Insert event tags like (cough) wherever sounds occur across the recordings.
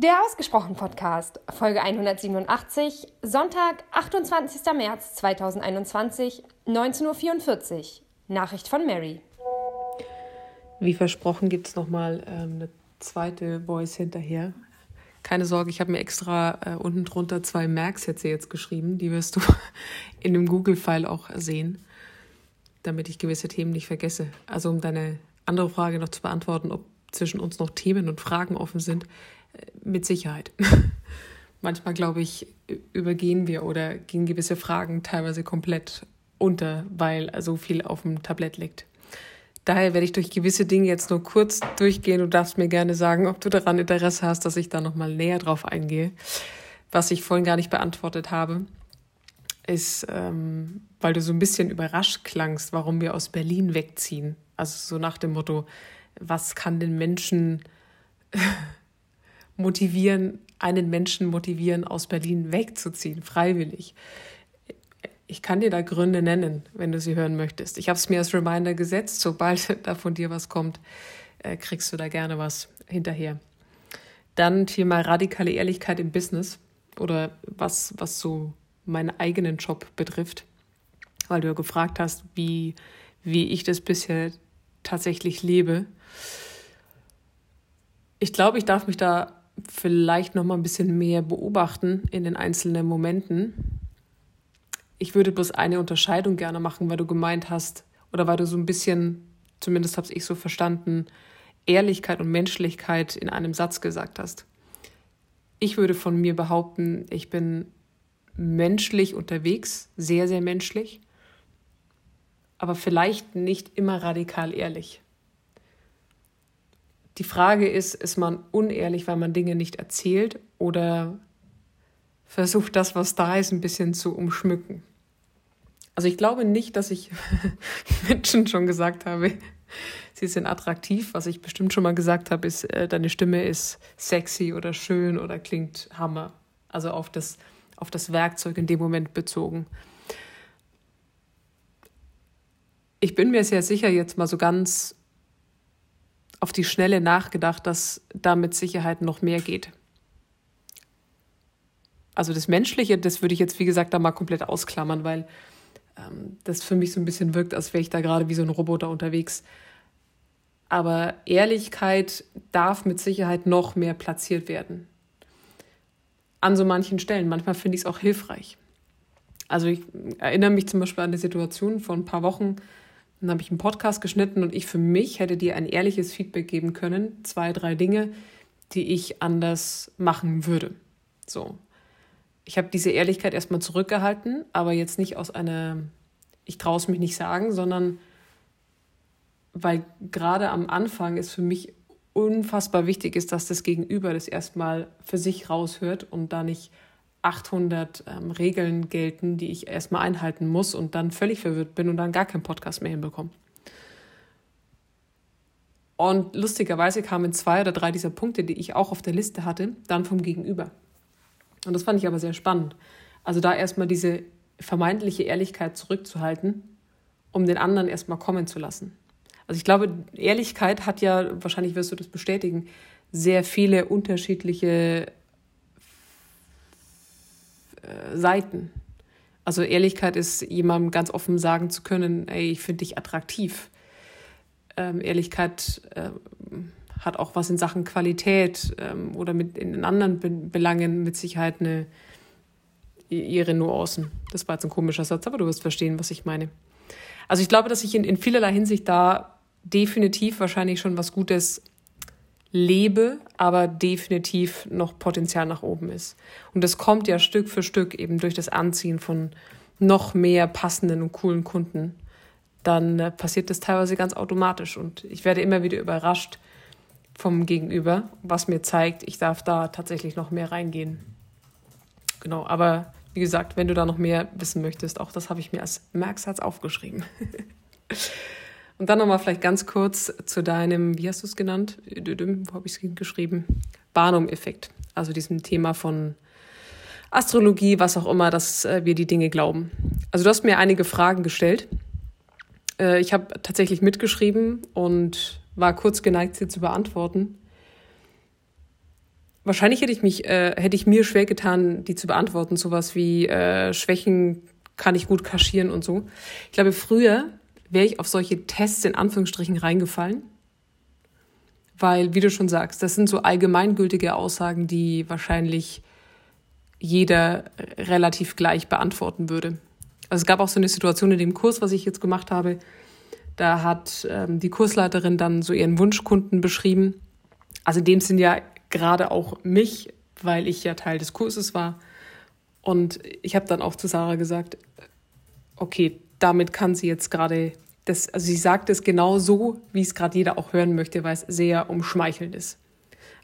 Der Ausgesprochen Podcast, Folge 187, Sonntag, 28. März 2021, 19.44 Uhr. Nachricht von Mary. Wie versprochen gibt es nochmal ähm, eine zweite Voice hinterher. Keine Sorge, ich habe mir extra äh, unten drunter zwei Merksätze jetzt geschrieben. Die wirst du (laughs) in dem Google-File auch sehen, damit ich gewisse Themen nicht vergesse. Also um deine andere Frage noch zu beantworten, ob zwischen uns noch Themen und Fragen offen sind mit Sicherheit. (laughs) Manchmal, glaube ich, übergehen wir oder gehen gewisse Fragen teilweise komplett unter, weil so viel auf dem Tablett liegt. Daher werde ich durch gewisse Dinge jetzt nur kurz durchgehen. Du darfst mir gerne sagen, ob du daran Interesse hast, dass ich da nochmal näher drauf eingehe. Was ich vorhin gar nicht beantwortet habe, ist, ähm, weil du so ein bisschen überrascht klangst, warum wir aus Berlin wegziehen. Also so nach dem Motto, was kann den Menschen motivieren, einen Menschen motivieren, aus Berlin wegzuziehen, freiwillig. Ich kann dir da Gründe nennen, wenn du sie hören möchtest. Ich habe es mir als Reminder gesetzt, sobald (laughs) da von dir was kommt, äh, kriegst du da gerne was hinterher. Dann Thema radikale Ehrlichkeit im Business oder was, was so meinen eigenen Job betrifft, weil du ja gefragt hast, wie, wie ich das bisher tatsächlich lebe. Ich glaube, ich darf mich da vielleicht noch mal ein bisschen mehr beobachten in den einzelnen Momenten. Ich würde bloß eine Unterscheidung gerne machen, weil du gemeint hast oder weil du so ein bisschen, zumindest habe ich so verstanden, Ehrlichkeit und Menschlichkeit in einem Satz gesagt hast. Ich würde von mir behaupten, ich bin menschlich unterwegs, sehr, sehr menschlich, aber vielleicht nicht immer radikal ehrlich. Die Frage ist, ist man unehrlich, weil man Dinge nicht erzählt oder versucht das, was da ist, ein bisschen zu umschmücken? Also ich glaube nicht, dass ich (laughs) Menschen schon gesagt habe, sie sind attraktiv. Was ich bestimmt schon mal gesagt habe, ist, äh, deine Stimme ist sexy oder schön oder klingt Hammer. Also auf das, auf das Werkzeug in dem Moment bezogen. Ich bin mir sehr sicher, jetzt mal so ganz auf die Schnelle nachgedacht, dass da mit Sicherheit noch mehr geht. Also das Menschliche, das würde ich jetzt, wie gesagt, da mal komplett ausklammern, weil ähm, das für mich so ein bisschen wirkt, als wäre ich da gerade wie so ein Roboter unterwegs. Aber Ehrlichkeit darf mit Sicherheit noch mehr platziert werden. An so manchen Stellen. Manchmal finde ich es auch hilfreich. Also ich erinnere mich zum Beispiel an eine Situation vor ein paar Wochen, dann habe ich einen Podcast geschnitten und ich für mich hätte dir ein ehrliches Feedback geben können. Zwei, drei Dinge, die ich anders machen würde. So. Ich habe diese Ehrlichkeit erstmal zurückgehalten, aber jetzt nicht aus einer, ich traue es mich nicht sagen, sondern weil gerade am Anfang es für mich unfassbar wichtig ist, dass das Gegenüber das erstmal für sich raushört und da nicht 800 ähm, Regeln gelten, die ich erstmal einhalten muss und dann völlig verwirrt bin und dann gar keinen Podcast mehr hinbekomme. Und lustigerweise kamen zwei oder drei dieser Punkte, die ich auch auf der Liste hatte, dann vom Gegenüber. Und das fand ich aber sehr spannend. Also da erstmal diese vermeintliche Ehrlichkeit zurückzuhalten, um den anderen erstmal kommen zu lassen. Also ich glaube, Ehrlichkeit hat ja, wahrscheinlich wirst du das bestätigen, sehr viele unterschiedliche äh, Seiten. Also Ehrlichkeit ist, jemandem ganz offen sagen zu können, ey, ich finde dich attraktiv. Ähm, Ehrlichkeit äh, hat auch was in Sachen Qualität ähm, oder mit in anderen Be Belangen mit Sicherheit eine ihre Nuancen. Das war jetzt ein komischer Satz, aber du wirst verstehen, was ich meine. Also ich glaube, dass ich in, in vielerlei Hinsicht da definitiv wahrscheinlich schon was Gutes lebe, aber definitiv noch Potenzial nach oben ist. Und das kommt ja Stück für Stück eben durch das Anziehen von noch mehr passenden und coolen Kunden. Dann äh, passiert das teilweise ganz automatisch und ich werde immer wieder überrascht vom Gegenüber, was mir zeigt, ich darf da tatsächlich noch mehr reingehen. Genau, aber wie gesagt, wenn du da noch mehr wissen möchtest, auch das habe ich mir als Merksatz aufgeschrieben. (laughs) Und dann nochmal vielleicht ganz kurz zu deinem, wie hast du es genannt? Wo habe ich es geschrieben? Barnum-Effekt. Also diesem Thema von Astrologie, was auch immer, dass äh, wir die Dinge glauben. Also du hast mir einige Fragen gestellt. Äh, ich habe tatsächlich mitgeschrieben und war kurz geneigt, sie zu beantworten. wahrscheinlich hätte ich mich, äh, hätte ich mir schwer getan, die zu beantworten. Sowas wie äh, Schwächen kann ich gut kaschieren und so. Ich glaube, früher wäre ich auf solche Tests in Anführungsstrichen reingefallen. Weil, wie du schon sagst, das sind so allgemeingültige Aussagen, die wahrscheinlich jeder relativ gleich beantworten würde. Also es gab auch so eine Situation in dem Kurs, was ich jetzt gemacht habe. Da hat ähm, die Kursleiterin dann so ihren Wunschkunden beschrieben. Also in dem sind ja gerade auch mich, weil ich ja Teil des Kurses war. Und ich habe dann auch zu Sarah gesagt, okay, damit kann sie jetzt gerade das, also sie sagt es genau so, wie es gerade jeder auch hören möchte, weil es sehr umschmeichelnd ist.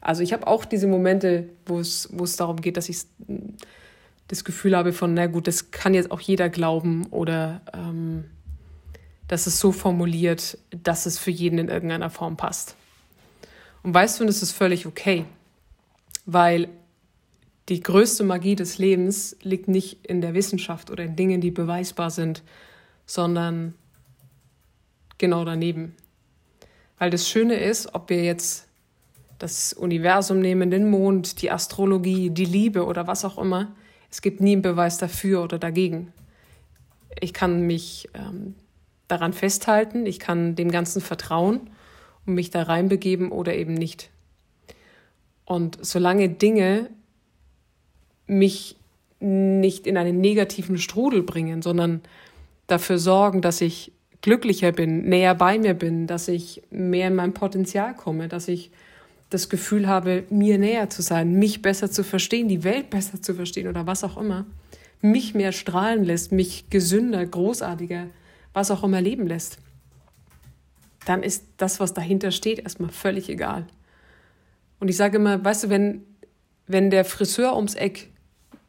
Also ich habe auch diese Momente, wo es, darum geht, dass ich das Gefühl habe von, na gut, das kann jetzt auch jeder glauben oder ähm, dass es so formuliert, dass es für jeden in irgendeiner Form passt. Und weißt du, das ist völlig okay, weil die größte Magie des Lebens liegt nicht in der Wissenschaft oder in Dingen, die beweisbar sind, sondern genau daneben. Weil das Schöne ist, ob wir jetzt das Universum nehmen, den Mond, die Astrologie, die Liebe oder was auch immer, es gibt nie einen Beweis dafür oder dagegen. Ich kann mich ähm, daran festhalten, ich kann dem Ganzen vertrauen und mich da reinbegeben oder eben nicht. Und solange Dinge mich nicht in einen negativen Strudel bringen, sondern dafür sorgen, dass ich glücklicher bin, näher bei mir bin, dass ich mehr in mein Potenzial komme, dass ich das Gefühl habe, mir näher zu sein, mich besser zu verstehen, die Welt besser zu verstehen oder was auch immer, mich mehr strahlen lässt, mich gesünder, großartiger, was auch immer leben lässt, dann ist das, was dahinter steht, erstmal völlig egal. Und ich sage immer, weißt du, wenn, wenn der Friseur ums Eck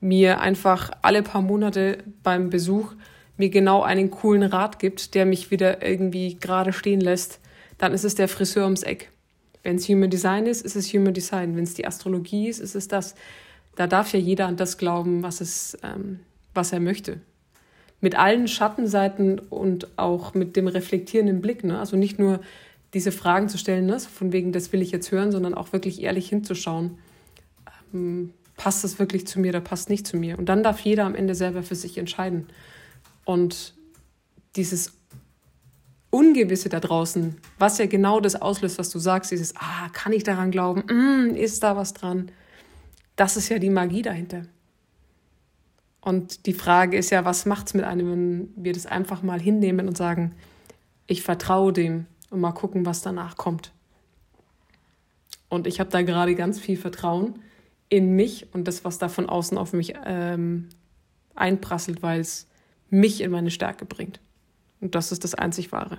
mir einfach alle paar Monate beim Besuch mir genau einen coolen Rat gibt, der mich wieder irgendwie gerade stehen lässt, dann ist es der Friseur ums Eck. Wenn es Human Design ist, ist es Human Design. Wenn es die Astrologie ist, ist es das. Da darf ja jeder an das glauben, was, es, ähm, was er möchte. Mit allen Schattenseiten und auch mit dem reflektierenden Blick. Ne? Also nicht nur diese Fragen zu stellen, ne? von wegen, das will ich jetzt hören, sondern auch wirklich ehrlich hinzuschauen. Ähm, passt das wirklich zu mir oder passt nicht zu mir? Und dann darf jeder am Ende selber für sich entscheiden. Und dieses Ungewisse da draußen, was ja genau das auslöst, was du sagst, dieses, ah, kann ich daran glauben, mm, ist da was dran? Das ist ja die Magie dahinter. Und die Frage ist ja, was macht es mit einem, wenn wir das einfach mal hinnehmen und sagen, ich vertraue dem und mal gucken, was danach kommt. Und ich habe da gerade ganz viel Vertrauen in mich und das, was da von außen auf mich ähm, einprasselt, weil es mich in meine Stärke bringt. Und das ist das einzig Wahre.